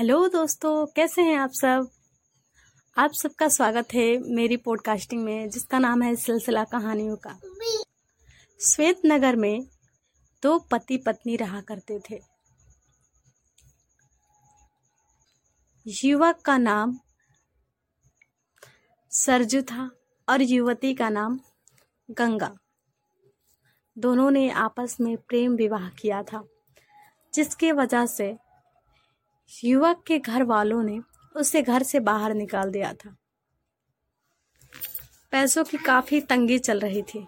Hello दोस्तों, कैसे हैं आप सब? आप सबका स्वागत है मेरी पॉडकास्टिंग में, जिसका नाम है सिलसिला कहानियों का। श्वेत नगर में दो पति पत्नी रहा करते थे। युवक का नाम सरजू था और युवती का नाम गंगा। दोनों ने आपस में प्रेम विवाह किया था, जिसके वजह से युवक के घर वालों ने उसे घर से बाहर निकाल दिया था। पैसों की काफ़ी तंगी चल रही थी।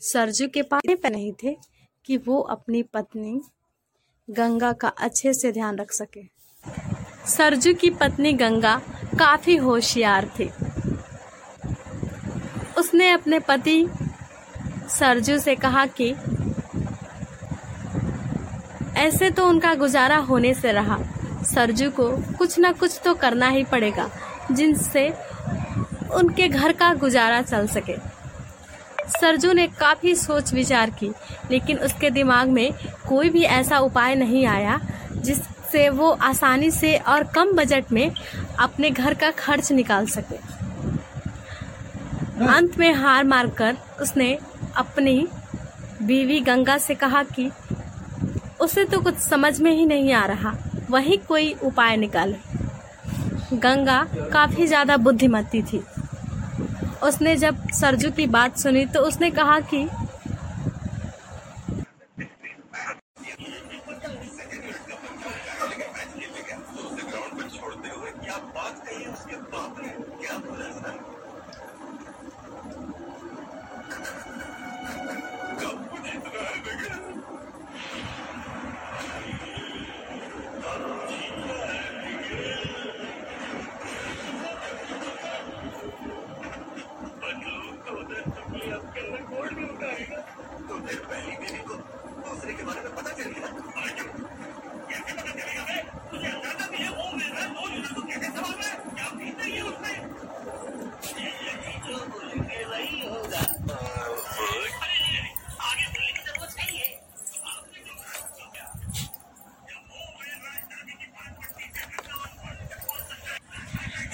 सरजू के पास पे नहीं थे कि वो अपनी पत्नी गंगा का अच्छे से ध्यान रख सके। सरजू की पत्नी गंगा काफ़ी होशियार थी। उसने अपने पति सरजू से कहा कि ऐसे तो उनका गुजारा होने से रहा। सरजू को कुछ ना कुछ तो करना ही पड़ेगा, जिनसे उनके घर का गुजारा चल सके। सरजू ने काफ़ी सोच विचार की, लेकिन उसके दिमाग में कोई भी ऐसा उपाय नहीं आया, जिससे वो आसानी से और कम बजट में अपने घर का खर्च निकाल सके। अंत में हार मारकर उसने अपनी बीवी गंगा से कहा कि उसे तो कुछ समझ में ही नहीं आ रहा। वही कोई उपाय निकाले। गंगा काफ़ी ज़्यादा बुद्धिमती थी। उसने जब सरजू की बात सुनी तो उसने कहा कि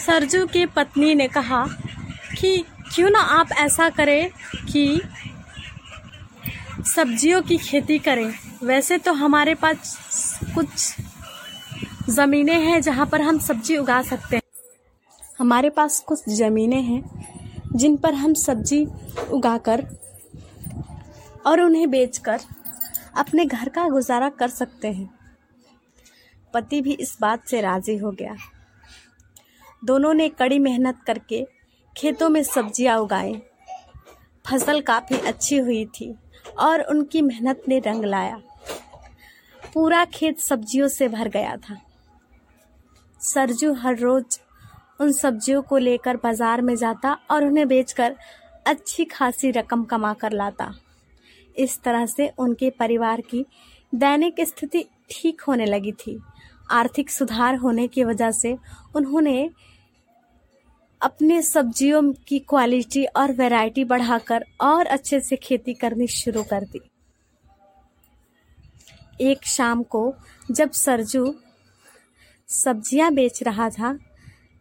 सरजू की पत्नी ने कहा कि क्यों ना आप ऐसा करें कि सब्जियों की खेती करें। वैसे तो हमारे पास कुछ ज़मीनें हैं जहाँ पर हम सब्ज़ी उगा सकते हैं। हमारे पास कुछ ज़मीनें हैं जिन पर हम सब्ज़ी उगाकर और उन्हें बेचकर अपने घर का गुजारा कर सकते हैं। पति भी इस बात से राज़ी हो गया। दोनों ने कड़ी मेहनत करके खेतों में सब्ज़ियाँ उगाई। फ़सल काफ़ी अच्छी हुई थी। और उनकी मेहनत ने रंग लाया। पूरा खेत सब्जियों से भर गया था। सरजू हर रोज उन सब्जियों को लेकर बाज़ार में जाता और उन्हें बेचकर अच्छी खासी रकम कमा कर लाता। इस तरह से उनके परिवार की दैनिक स्थिति ठीक होने लगी थी। आर्थिक सुधार होने की वजह से उन्होंने अपने सब्जियों की क्वालिटी और वैरायटी बढ़ाकर और अच्छे से खेती करनी शुरू कर दी। एक शाम को जब सरजू सब्ज़ियाँ बेच रहा था,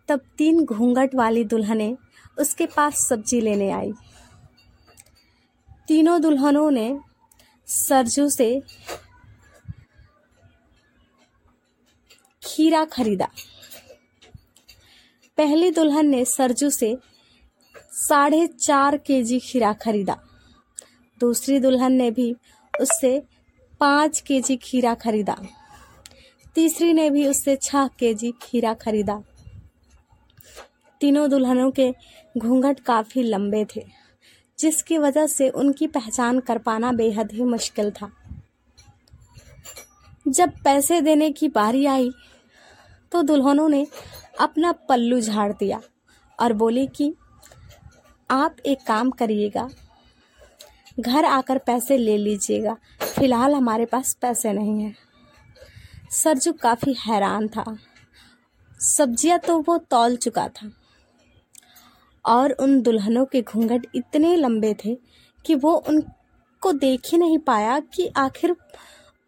तब तीन घूंघट वाली दुल्हने उसके पास सब्ज़ी लेने आई। तीनों दुल्हनों ने सरजू से खीरा खरीदा। पहली दुल्हन ने सरजू से साढ़े चार के जी खीरा खरीदा। दूसरी दुल्हन ने भी उससे पाँच के जी खीरा खरीदा। तीसरी ने भी उससे छह के जी खीरा खरीदा। तीनों दुल्हनों के घूंघट काफ़ी लंबे थे, जिसकी वजह से उनकी पहचान कर पाना बेहद ही मुश्किल था। जब पैसे देने की बारी आई तो दुल्हनों ने अपना पल्लू झाड़ दिया और बोली कि, आप एक काम करिएगा। घर आकर पैसे ले लीजिएगा। फ़िलहाल हमारे पास पैसे नहीं हैं। सरजू काफ़ी हैरान था। सब्ज़ियाँ तो वो तौल चुका था। और उन दुल्हनों के घूंघट इतने लंबे थे कि वो उनको देख ही नहीं पाया कि आखिर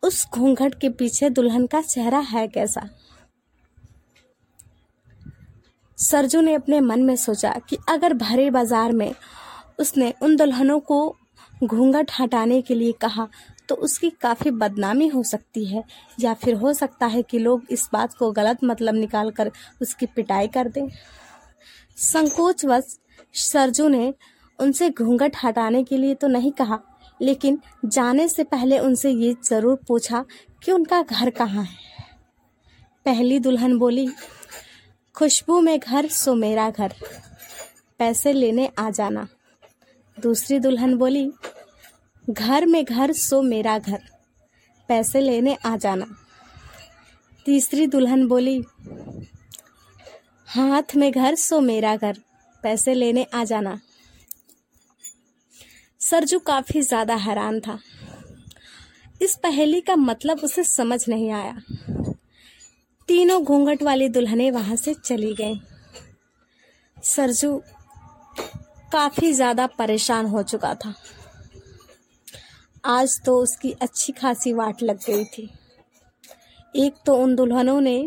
उस घूंघट के पीछे दुल्हन का चेहरा है कैसा। सरजू ने अपने मन में सोचा कि अगर भरे बाज़ार में उसने उन दुल्हनों को घूंघट हटाने के लिए कहा तो उसकी काफ़ी बदनामी हो सकती है, या फिर हो सकता है कि लोग इस बात को गलत मतलब निकाल कर उसकी पिटाई कर दें। संकोचवश सरजू ने उनसे घूंघट हटाने के लिए तो नहीं कहा, लेकिन जाने से पहले उनसे ये ज़रूर पूछा कि उनका घर कहाँ है। पहली दुल्हन बोली खुशबू में घर, सो मेरा घर। पैसे लेने आ जाना। दूसरी दुल्हन बोली, घर में घर, सो मेरा घर। पैसे लेने आ जाना। तीसरी दुल्हन बोली, हाथ में घर, सो मेरा घर। पैसे लेने आ जाना। सरजू काफ़ी ज़्यादा हैरान था। इस पहेली का मतलब उसे समझ नहीं आया। तीनों घूंघट वाली दुल्हने वहाँ से चली गईं। सरजू काफ़ी ज़्यादा परेशान हो चुका था। आज तो उसकी अच्छी खासी वाट लग गई थी। एक तो उन दुल्हनों ने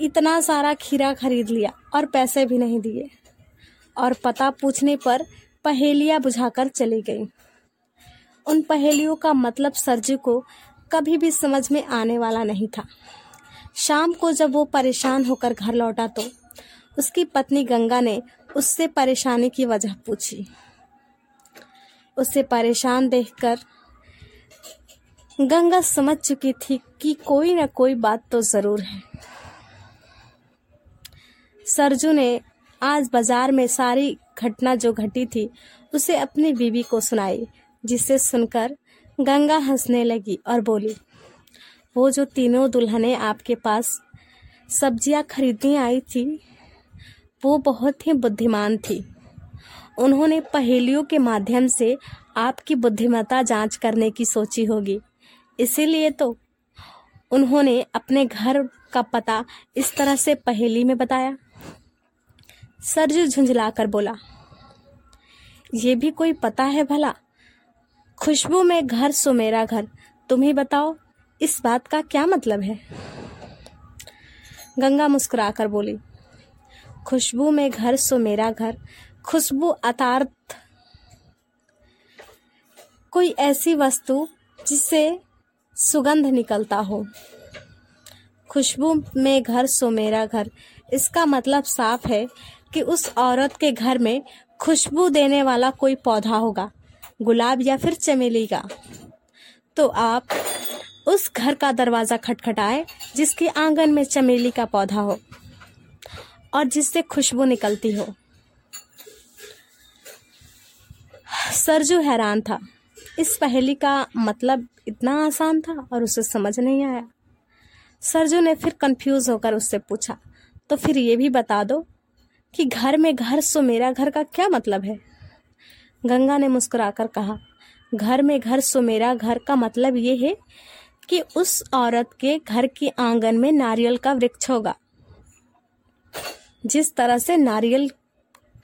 इतना सारा खीरा खरीद लिया और पैसे भी नहीं दिए और पता पूछने पर पहेलियाँ बुझाकर चली गई। उन पहेलियों का मतलब सरजू को कभी भी समझ में आने वाला नहीं था। शाम को जब वो परेशान होकर घर लौटा तो उसकी पत्नी गंगा ने उससे परेशानी की वजह पूछी। उसे परेशान देखकर गंगा समझ चुकी थी कि कोई ना कोई बात तो ज़रूर है। सरजू ने आज बाज़ार में सारी घटना जो घटी थी, उसे अपनी बीवी को सुनाई, जिसे सुनकर गंगा हंसने लगी और बोली वो जो तीनों दुल्हने आपके पास सब्ज़ियाँ खरीदने आई थी, वो बहुत ही बुद्धिमान थी। उन्होंने पहेलियों के माध्यम से आपकी बुद्धिमत्ता जाँच करने की सोची होगी। इसीलिए तो उन्होंने अपने घर का पता इस तरह से पहेली में बताया। सरजू झुंझलाकर बोला, ये भी कोई पता है भला? खुशबू में घर सो मेरा घर तुम ही बताओ इस बात का क्या मतलब है? गंगा मुस्कुराकर बोली, खुशबू में घर सो मेरा घर, खुशबू अतार्थ। कोई ऐसी वस्तु जिससे सुगंध निकलता हो। खुशबू में घर सो मेरा घर। इसका मतलब साफ़ है कि उस औरत के घर में खुशबू देने वाला कोई पौधा होगा, गुलाब या फिर चमेली का। तो आप उस घर का दरवाज़ा खटखटाए जिसके आँगन में चमेली का पौधा हो और जिससे खुशबू निकलती हो। सरजू हैरान था। इस पहेली का मतलब इतना आसान था और उसे समझ नहीं आया। सरजू ने फिर कंफ्यूज होकर उससे पूछा तो फिर ये भी बता दो कि घर में घर सो मेरा घर का क्या मतलब है? गंगा ने मुस्कुराकर कहा, घर में घर सो मेरा घर का मतलब ये है कि उस औरत के घर के आँगन में नारियल का वृक्ष होगा। जिस तरह से नारियल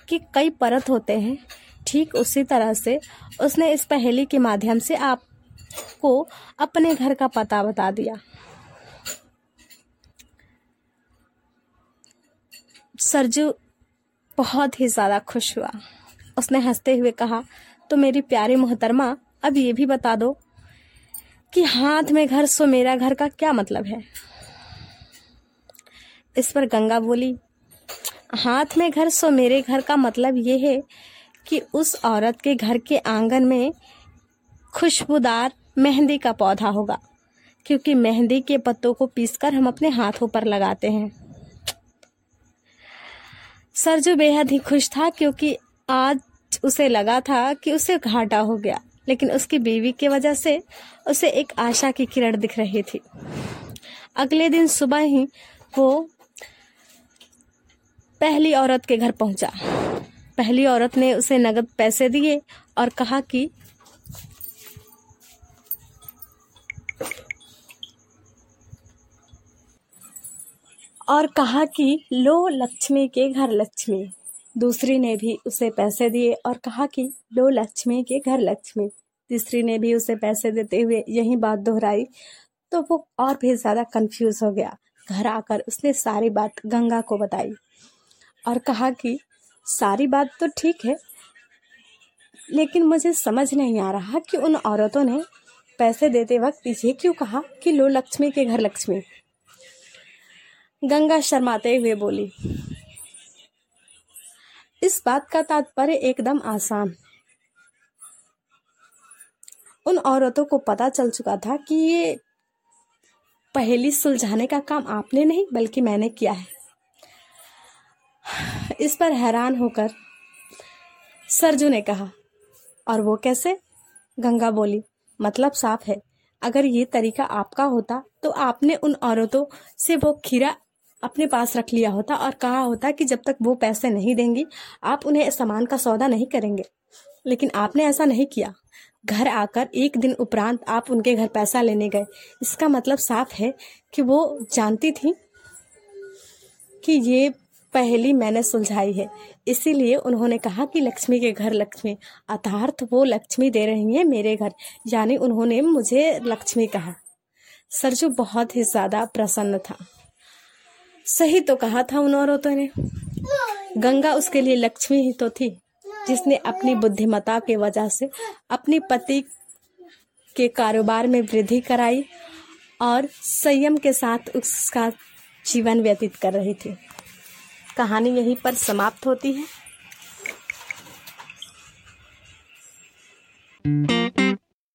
के कई परत होते हैं, ठीक उसी तरह से उसने इस पहेली के माध्यम से आपको अपने घर का पता बता दिया। सरजू बहुत ही ज़्यादा खुश हुआ। उसने हँसते हुए कहा तो मेरी प्यारी मोहतरमा, अब ये भी बता दो कि हाथ में घर सो मेरा घर का क्या मतलब है? इस पर गंगा बोली, हाथ में घर सो मेरे घर का मतलब ये है कि उस औरत के घर के आँगन में खुशबूदार मेहंदी का पौधा होगा, क्योंकि मेहंदी के पत्तों को पीसकर हम अपने हाथों पर लगाते हैं। सरजू बेहद ही खुश था, क्योंकि आज उसे लगा था कि उसे घाटा हो गया। लेकिन उसकी बीवी की वजह से उसे एक आशा की किरण दिख रही थी। अगले दिन सुबह ही वो पहली औरत के घर पहुँचा। पहली औरत ने उसे नगद पैसे दिए और कहा कि, और कहा कि, लो लक्ष्मी के घर लक्ष्मी। दूसरी ने भी उसे पैसे दिए और कहा कि, लो लक्ष्मी के घर लक्ष्मी। तीसरी ने भी उसे पैसे देते हुए यही बात दोहराई तो वो और भी ज़्यादा कंफ्यूज हो गया। घर आकर उसने सारी बात गंगा को बताई और कहा कि, सारी बात तो ठीक है, लेकिन मुझे समझ नहीं आ रहा कि उन औरतों ने पैसे देते वक्त ये क्यों कहा कि लो लक्ष्मी के घर लक्ष्मी? गंगा शर्माते हुए बोली इस बात का तात्पर्य एकदम आसान। उन औरतों को पता चल चुका था कि ये पहेली सुलझाने का काम आपने नहीं, बल्कि मैंने किया है। इस पर हैरान होकर सरजू ने कहा, और वो कैसे? गंगा बोली मतलब साफ़ है, अगर ये तरीका आपका होता तो आपने उन औरतों से वो खीरा अपने पास रख लिया होता और कहा होता कि जब तक वो पैसे नहीं देंगी, आप उन्हें सामान का सौदा नहीं करेंगे। लेकिन आपने ऐसा नहीं किया। घर आकर एक दिन उपरांत आप उनके घर पैसा लेने गए। इसका मतलब साफ़ है कि वो जानती थी कि ये पहली मैंने सुलझाई है। इसीलिए उन्होंने कहा कि लक्ष्मी के घर लक्ष्मी अर्थार्थ वो लक्ष्मी दे रही है मेरे घर। यानी उन्होंने मुझे लक्ष्मी कहा। सरजू बहुत ही ज़्यादा प्रसन्न था। सही तो कहा था उन औरतों ने। गंगा उसके लिए लक्ष्मी ही तो थी, जिसने अपनी बुद्धिमता के वजह से अपने पति के कारोबार में वृद्धि कराई और संयम के साथ उसका जीवन व्यतीत कर रही थी। कहानी यहीं पर समाप्त होती है।